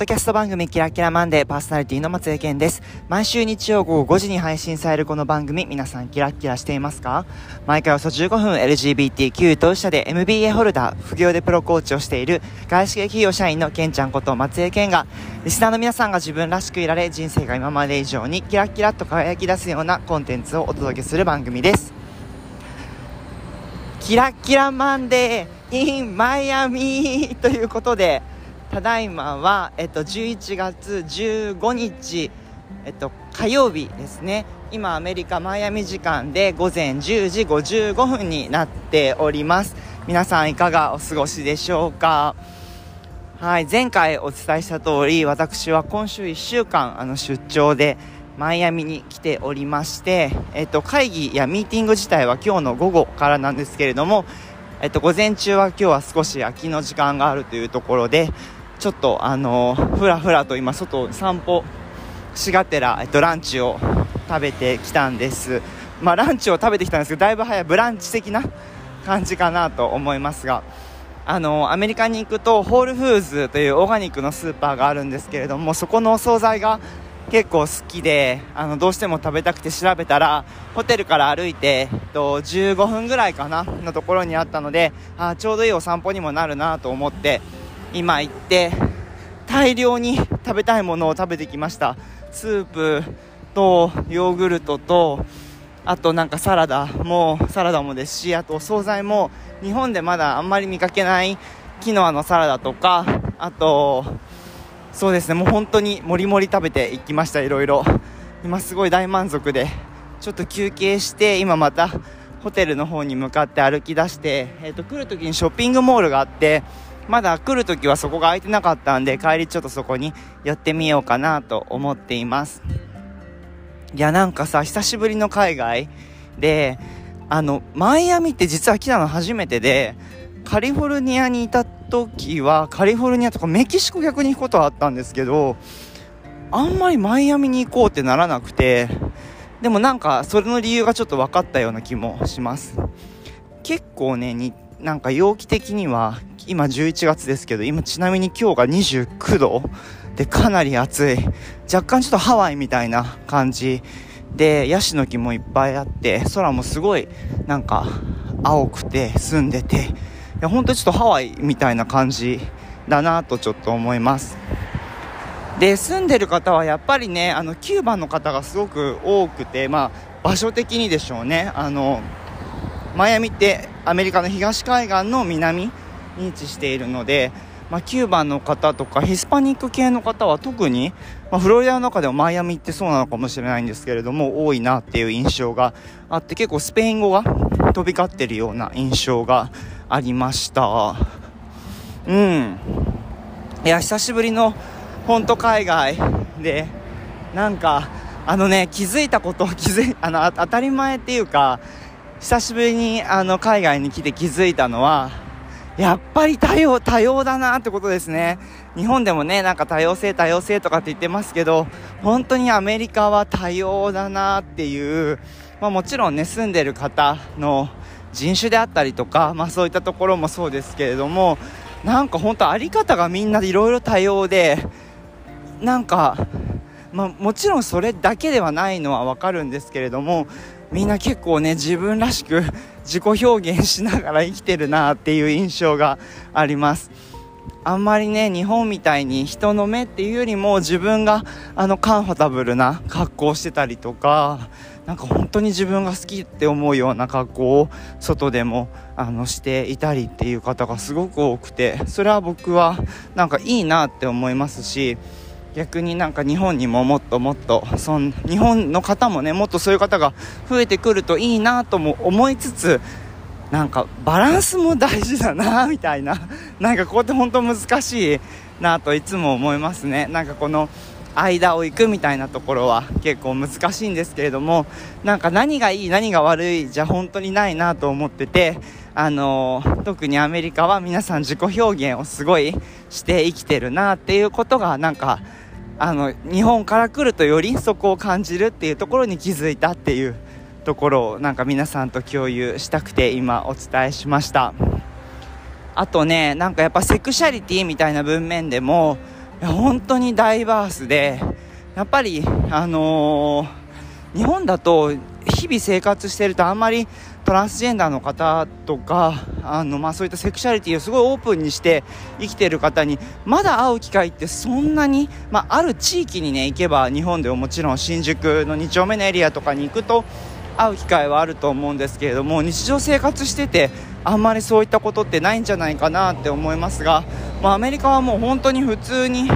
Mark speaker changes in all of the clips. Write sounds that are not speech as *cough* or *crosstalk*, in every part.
Speaker 1: ドキャスト番組キラキラマンデーパーソナリティの松江健です。毎週日曜午後5時に配信されるこの番組、皆さんキラキラしていますか？毎回およそ15分 LGBTQ 当事者で MBA ホルダー、副業でプロコーチをしている外資系企業社員の健ちゃんこと松江健が、リスナーの皆さんが自分らしくいられ、人生が今まで以上にキラキラと輝き出すようなコンテンツをお届けする番組です。キラキラマンデー in マイアミということで、ただいまは、えっと、11月15日、えっと、火曜日ですね。今アメリカマイアミ時間で午前10時55分になっております。皆さんいかがお過ごしでしょうか？はい前回お伝えした通り私は今週1週間あの出張でマイアミに来ておりまして、えっと、会議やミーティング自体は今日の午後からなんですけれども、えっと、午前中は今日は少し空きの時間があるというところでちょっとあのふらふらと今外散歩しがてら、えっと、ランチを食べてきたんです。まあランチを食べてきたんですけどだいぶ早いブランチ的な感じかなと思いますが。あのアメリカに行くとホールフーズというオーガニックのスーパーがあるんですけれどもそこのお惣菜が結構好きであのどうしても食べたくて調べたらホテルから歩いて、えっと、15分ぐらいかなのところにあったのであちょうどいいお散歩にもなるなと思って今行って大量に食べたいものを食べてきました。スープとヨーグルトとあとなんかサラダもサラダもですしあとお惣菜も日本でまだあんまり見かけないキノアのサラダとかあとそうですねもう本当にもりもり食べていきましたいろいろ今すごい大満足でちょっと休憩して今またホテルの方に向かって歩き出して、えー、と来る時にショッピングモールがあってまだ来るときはそこが空いてなかったんで、帰りちょっとそこに寄ってみようかなと思っています。いや、なんかさ、久しぶりの海外で、あの、マイアミって実は来たの初めてで、カリフォルニアにいた時は、カリフォルニアとかメキシコ逆に行くことはあったんですけど、あんまりマイアミに行こうってならなくて、でもなんか、それの理由がちょっと分かったような気もします。結構ね、なんか陽気的には今11月ですけど今ちなみに今日が29度。でかなり暑い。若干ちょっとハワイみたいな感じでヤシの木もいっぱいあって空もすごいなんか青くて澄んでて。いや本当にちょっとハワイみたいな感じだなとちょっと思います。で住んでる方はやっぱりねあのキューバの方がすごく多くてまあ場所的にでしょうね。あのマイアミってアメリカの東海岸の南に位置しているので、まあ、キューバの方とかヒスパニック系の方は特に、まあ、フロリダの中でもマイアミってそうなのかもしれないんですけれども多いなっていう印象があって結構スペイン語が飛び交ってるような印象がありました。うん。いや久しぶりの本当海外でなんかあのね気づいたこと気づいあの当たり前っていうか久しぶりにあの海外に来て気づいたのはやっぱり多様多様だなってことですね。日本でもねなんか多様性多様性とかって言ってますけど本当にアメリカは多様だなっていう、まあ、もちろんね住んでる方の人種であったりとか、まあ、そういったところもそうですけれどもなんか本当あり方がみんないろいろ多様でなんかまあ、もちろんそれだけではないのはわかるんですけれどもみんな結構ね自分らしく *laughs* 自己表現しながら生きてるなっていう印象があります。あんまりね日本みたいに人の目っていうよりも自分があのカンファタブルな格好をしてたりとかなんか本当に自分が好きって思うような格好を外でもあのしていたりっていう方がすごく多くてそれは僕はなんかいいなって思いますし逆になんか日本にももっともっとそん日本の方もねもっとそういう方が増えてくるといいなとも思いつつなんかバランスも大事だなみたいな。*laughs* なんかここって本当難しいなといつも思いますね。なんかこの間を行くみたいなところは結構難しいんですけれどもなんか何がいい何が悪いじゃ本当にないなと思っててあの特にアメリカは皆さん自己表現をすごいして生きてるなっていうことがなんかあの日本から来るとよりそこを感じるっていうところに気づいたっていうところをなんか皆さんと共有したくて今お伝えしました。あとねなんかやっぱセクシャリティみたいな文面でも本当にダイバースでやっぱりあのー、日本だと日々生活してるとあんまりトランスジェンダーの方とかあの、まあ、そういったセクシャリティをすごいオープンにして生きてる方にまだ会う機会ってそんなに、まあ、ある地域にね行けば日本でももちろん新宿の2丁目のエリアとかに行くと会う機会はあると思うんですけれども日常生活しててあんまりそういったことってないんじゃないかなって思いますが、まあ、アメリカはもう本当に普通に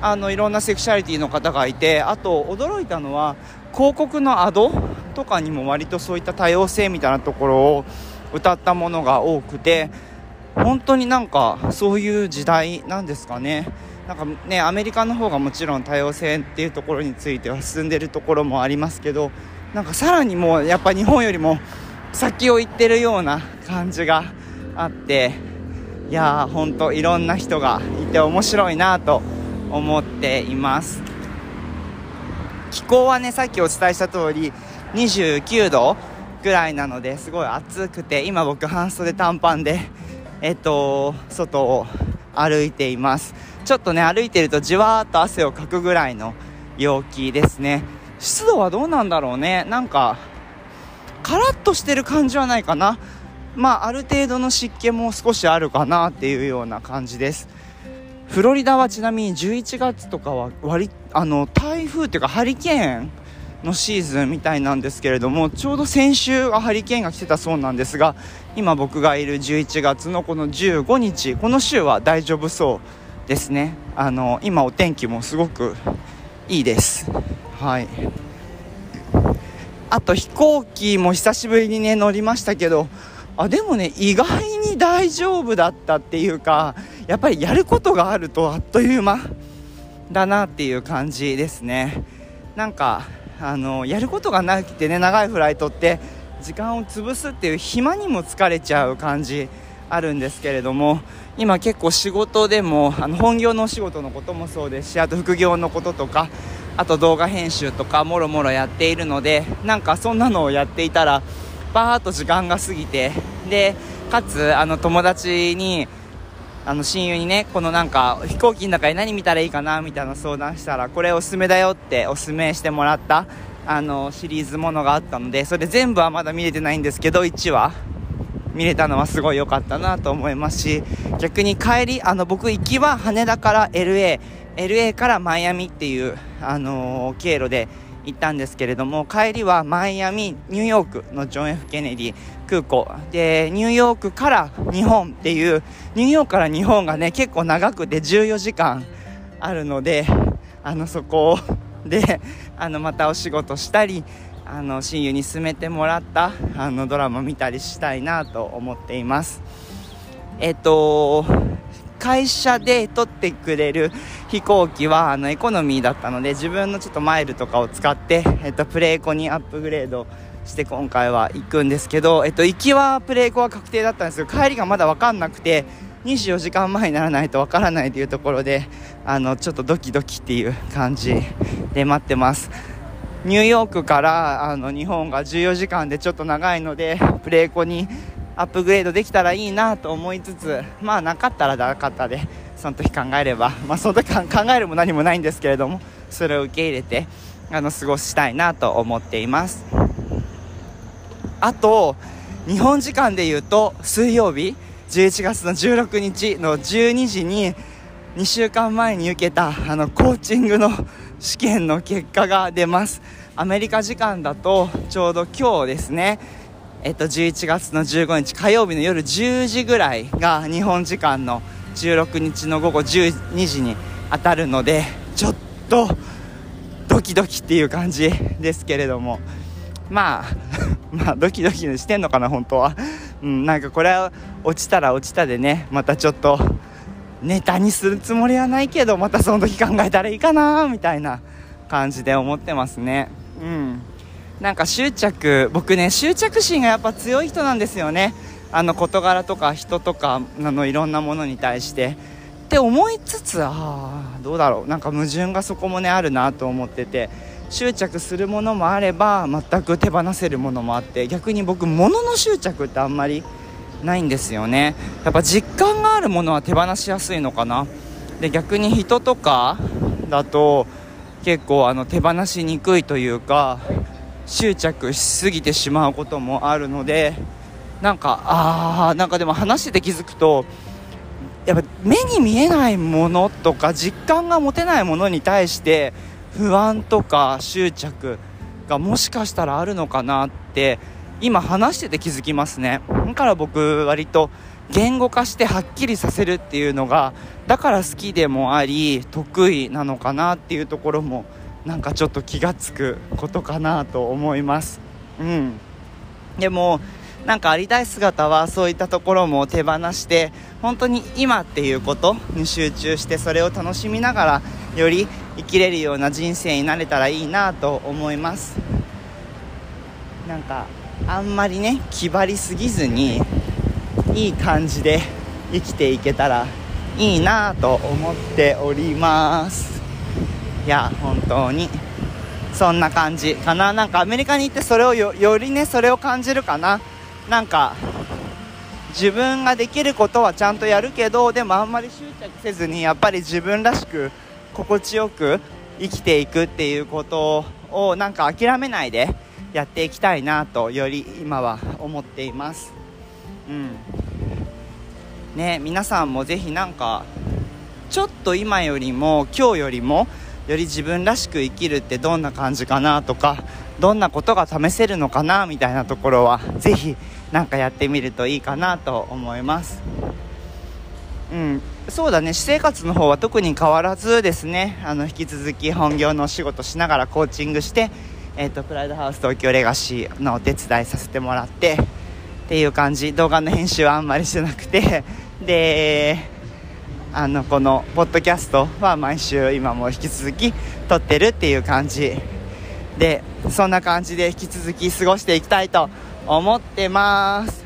Speaker 1: あのいろんなセクシャリティの方がいてあと驚いたのは広告のアドとかにも割とそういった多様性みたいなところを歌ったものが多くて本当になんかそういう時代なんですかね。なんかねアメリカの方がもちろん多様性っていうところについては進んでるところもありますけどなんかさらにもうやっぱ日本よりも先を行ってるような感じがあっていやー本当いろんな人がいて面白いなと思っています気候はねさっきお伝えした通り29度ぐらいなのですごい暑くて今僕半袖短パンでえっと外を歩いています。ちょっとね歩いてるとじわーっと汗をかくぐらいの陽気ですね。湿度はどうなんだろうね。なんかカラッとしてる感じはないかな。まあある程度の湿気も少しあるかなっていうような感じです。フロリダはちなみに11月とかは割あの台風っていうかハリケーンのシーズンみたいなんですけれどもちょうど先週ハリケーンが来てたそうなんですが今僕がいる11月のこの15日この週は大丈夫そうですね。あの今お天気もすごくいいです。はい。あと飛行機も久しぶりにね乗りましたけどあでもね意外に大丈夫だったっていうかやっぱりやることがあるとあっという間だなっていう感じですね。なんかあのやることがなくてね長いフライトって時間を潰すっていう暇にも疲れちゃう感じあるんですけれども今結構仕事でもあの本業のお仕事のこともそうですしあと副業のこととかあと動画編集とかもろもろやっているのでなんかそんなのをやっていたらバーッと時間が過ぎてでかつあの友達にあの親友にねこのなんか飛行機の中で何見たらいいかなみたいな相談したらこれおすすめだよっておすすめしてもらったあのシリーズものがあったのでそれ全部はまだ見れてないんですけど1話。見れたのはすごい良かったなと思いますし逆に帰りあの僕行きは羽田から LA LA からマイアミっていう、あの、経路で行ったんですけれども帰りはマイアミニューヨークのジョン・ F・ ケネディ空港。でニューヨークから日本。っていうニューヨークから日本がね結構長くて14時間あるのであのそこであのまたお仕事したりあの親友に勧めてもらったあのドラマ見たりしたいなと思っています。えっと会社で取ってくれる飛行機はあのエコノミーだったので自分のちょっとマイルとかを使って、えっと、プレーコにアップグレードして今回は行くんですけど、えっと、行きはプレーコは確定だったんですけど帰りがまだ分かんなくて24時間前にならないと分からないというところであのちょっとドキドキっていう感じで待ってます。ニューヨークからあの日本が14時間でちょっと長いのでプレーコにアップグレードできたらいいなと思いつつまあなかったらなかったでその時考えればまあその時考えるも何もないんですけれどもそれを受け入れてあの過ごしたいなと思っています。あと日本時間でいうと水曜日11月の16日の12時に2週間前に受けたあのコーチングの試験の結果が出ます。アメリカ時間だとちょうど今日ですね。えっと、11月の15日火曜日の夜10時ぐらいが日本時間の16日の午後12時に当たるのでちょっとドキドキっていう感じですけれども。まあ *laughs* まあドキドキしてんのかな本当は、うん、なんかこれは落ちたら落ちたでねまたちょっとネタにするつもりはないけどまたその時考えたらいいかなみたいな感じで思ってますね。うん。なんか執着僕ね執着心がやっぱ強い人なんですよね。あの事柄とか人とかあのいろんなものに対して。って思いつつああどうだろう。なんか矛盾がそこもねあるなと思ってて。執着するものもあれば全く手放せるものもあって。逆に僕物の執着ってあんまりないんですよね。やっぱ実感があるものは手放しやすいのかな。で逆に人とかだと結構あの手放しにくいというか執着しすぎてしまうこともあるのでなんかああなんかでも話してて気づくとやっぱ目に見えないものとか実感が持てないものに対して不安とか執着がもしかしたらあるのかなって今話してて気づきますね。だから僕割と言語化してはっきりさせるっていうのがだから好きでもあり得意なのかなっていうところもなんかちょっと気が付くことかなと思います。うん。でもなんかありたい姿はそういったところも手放して本当に今っていうことに集中してそれを楽しみながらより生きれるような人生になれたらいいなと思います。なんかあんまりね気張りすぎずにいい感じで生きていけたらいいなと思っております。いや本当に。そんな感じかな。なんかアメリカに行ってそれをよりねそれを感じるかな。なんか自分ができることはちゃんとやるけどでもあんまり執着せずにやっぱり自分らしく心地よく生きていくっていうことをなんか諦めないでやっていきたいなとより今は思っています。うん。ね皆さんもぜひなんかちょっと今よりも今日よりもより自分らしく生きるってどんな感じかなとかどんなことが試せるのかなみたいなところはぜひなんかやってみるといいかなと思います。うん。そうだね。私生活の方は特に変わらずですね。あの引き続き本業のお仕事しながらコーチングしてえーと、プライドハウス東京レガシーのお手伝いさせてもらってっていう感じ。動画の編集はあんまりしてなくて。であのこのポッドキャストは毎週今も引き続き撮ってるっていう感じでそんな感じで引き続き過ごしていきたいと思ってます。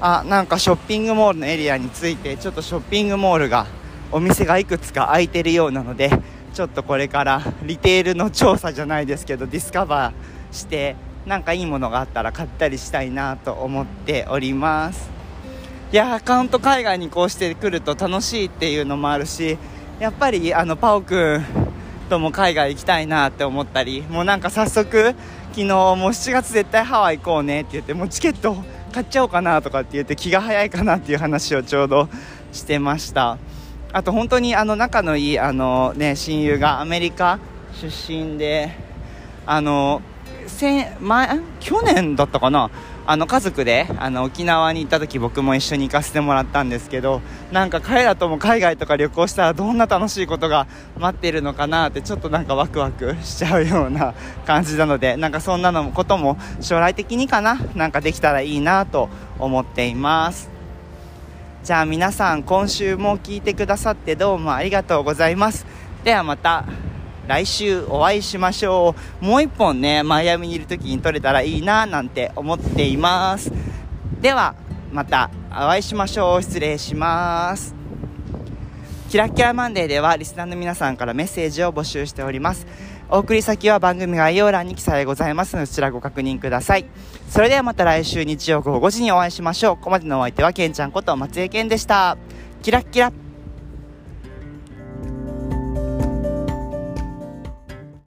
Speaker 1: あなんかショッピングモールのエリアについてちょっとショッピングモールがお店がいくつか開いてるようなのでちょっとこれからリテールの調査じゃないですけどディスカバーしてなんかいいものがあったら買ったりしたいなと思っております。いやアカウント海外にこうしてくると楽しいっていうのもあるしやっぱりあのパオくんとも海外行きたいなって思ったりもうなんか早速昨日もう7月絶対ハワイ行こうねって言ってもうチケット買っちゃおうかなとかって言って気が早いかなっていう話をちょうどしてました。あと本当にあの仲のいいあの、ね、親友がアメリカ出身であの前去年だったかなあの家族であの沖縄に行った時僕も一緒に行かせてもらったんですけどなんか彼らとも海外とか旅行したらどんな楽しいことが待ってるのかなってちょっとなんかワクワクしちゃうような感じなのでなんかそんなのことも将来的にかな？なんかできたらいいなと思っています。じゃあ皆さん今週も聞いてくださってどうもありがとうございます。ではまた。来週お会いしましょう。もう一本ねマイアミにいる時に撮れたらいいななんて思っています。ではまたお会いしましょう。失礼します。キラキラマンデーではリスナーの皆さんからメッセージを募集しております。お送り先は番組概要欄に記載ございますのでそちらご確認ください。それではまた来週日曜午後5時にお会いしましょう。ここまでのお相手はけんちゃんこと松江健でした。キラッキラ。